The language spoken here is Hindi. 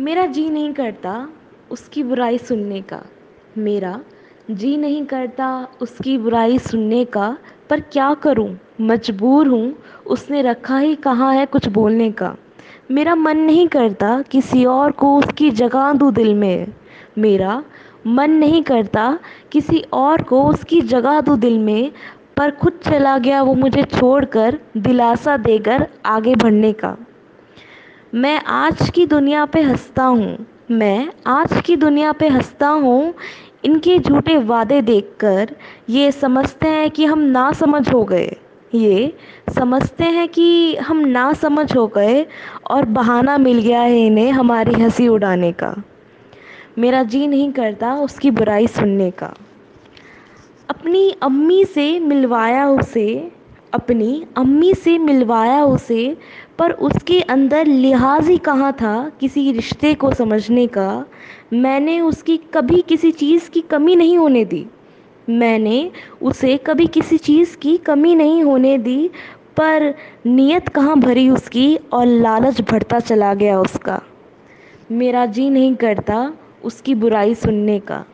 मेरा जी नहीं करता उसकी बुराई सुनने का। मेरा जी नहीं करता उसकी बुराई सुनने का। पर क्या करूँ? मजबूर हूँ, उसने रखा ही कहाँ है कुछ बोलने का। मेरा मन नहीं करता किसी और को उसकी जगह दूँ दिल में। मेरा मन नहीं करता किसी और को उसकी जगह दूँ दिल में। पर खुद चला गया वो मुझे छोड़कर दिलासा देकर आगे बढ़ने का। मैं आज की दुनिया पे हंसता हूँ। मैं आज की दुनिया पे हंसता हूँ। इनके झूठे वादे देखकर ये समझते हैं कि हम ना समझ हो गए। ये समझते हैं कि हम ना समझ हो गए और बहाना मिल गया है इन्हें हमारी हँसी उड़ाने का। मेरा जी नहीं करता उसकी बुराई सुनने का। अपनी अम्मी से मिलवाया उसे अपनी अम्मी से मिलवाया उसे, पर उसके अंदर लिहाज ही कहाँ था किसी रिश्ते को समझने का? मैंने उसकी कभी किसी चीज़ की कमी नहीं होने दी। मैंने उसे कभी किसी चीज़ की कमी नहीं होने दी, पर नीयत कहाँ भरी उसकी और लालच बढ़ता चला गया उसका। मेरा जी नहीं करता उसकी बुराई सुनने का।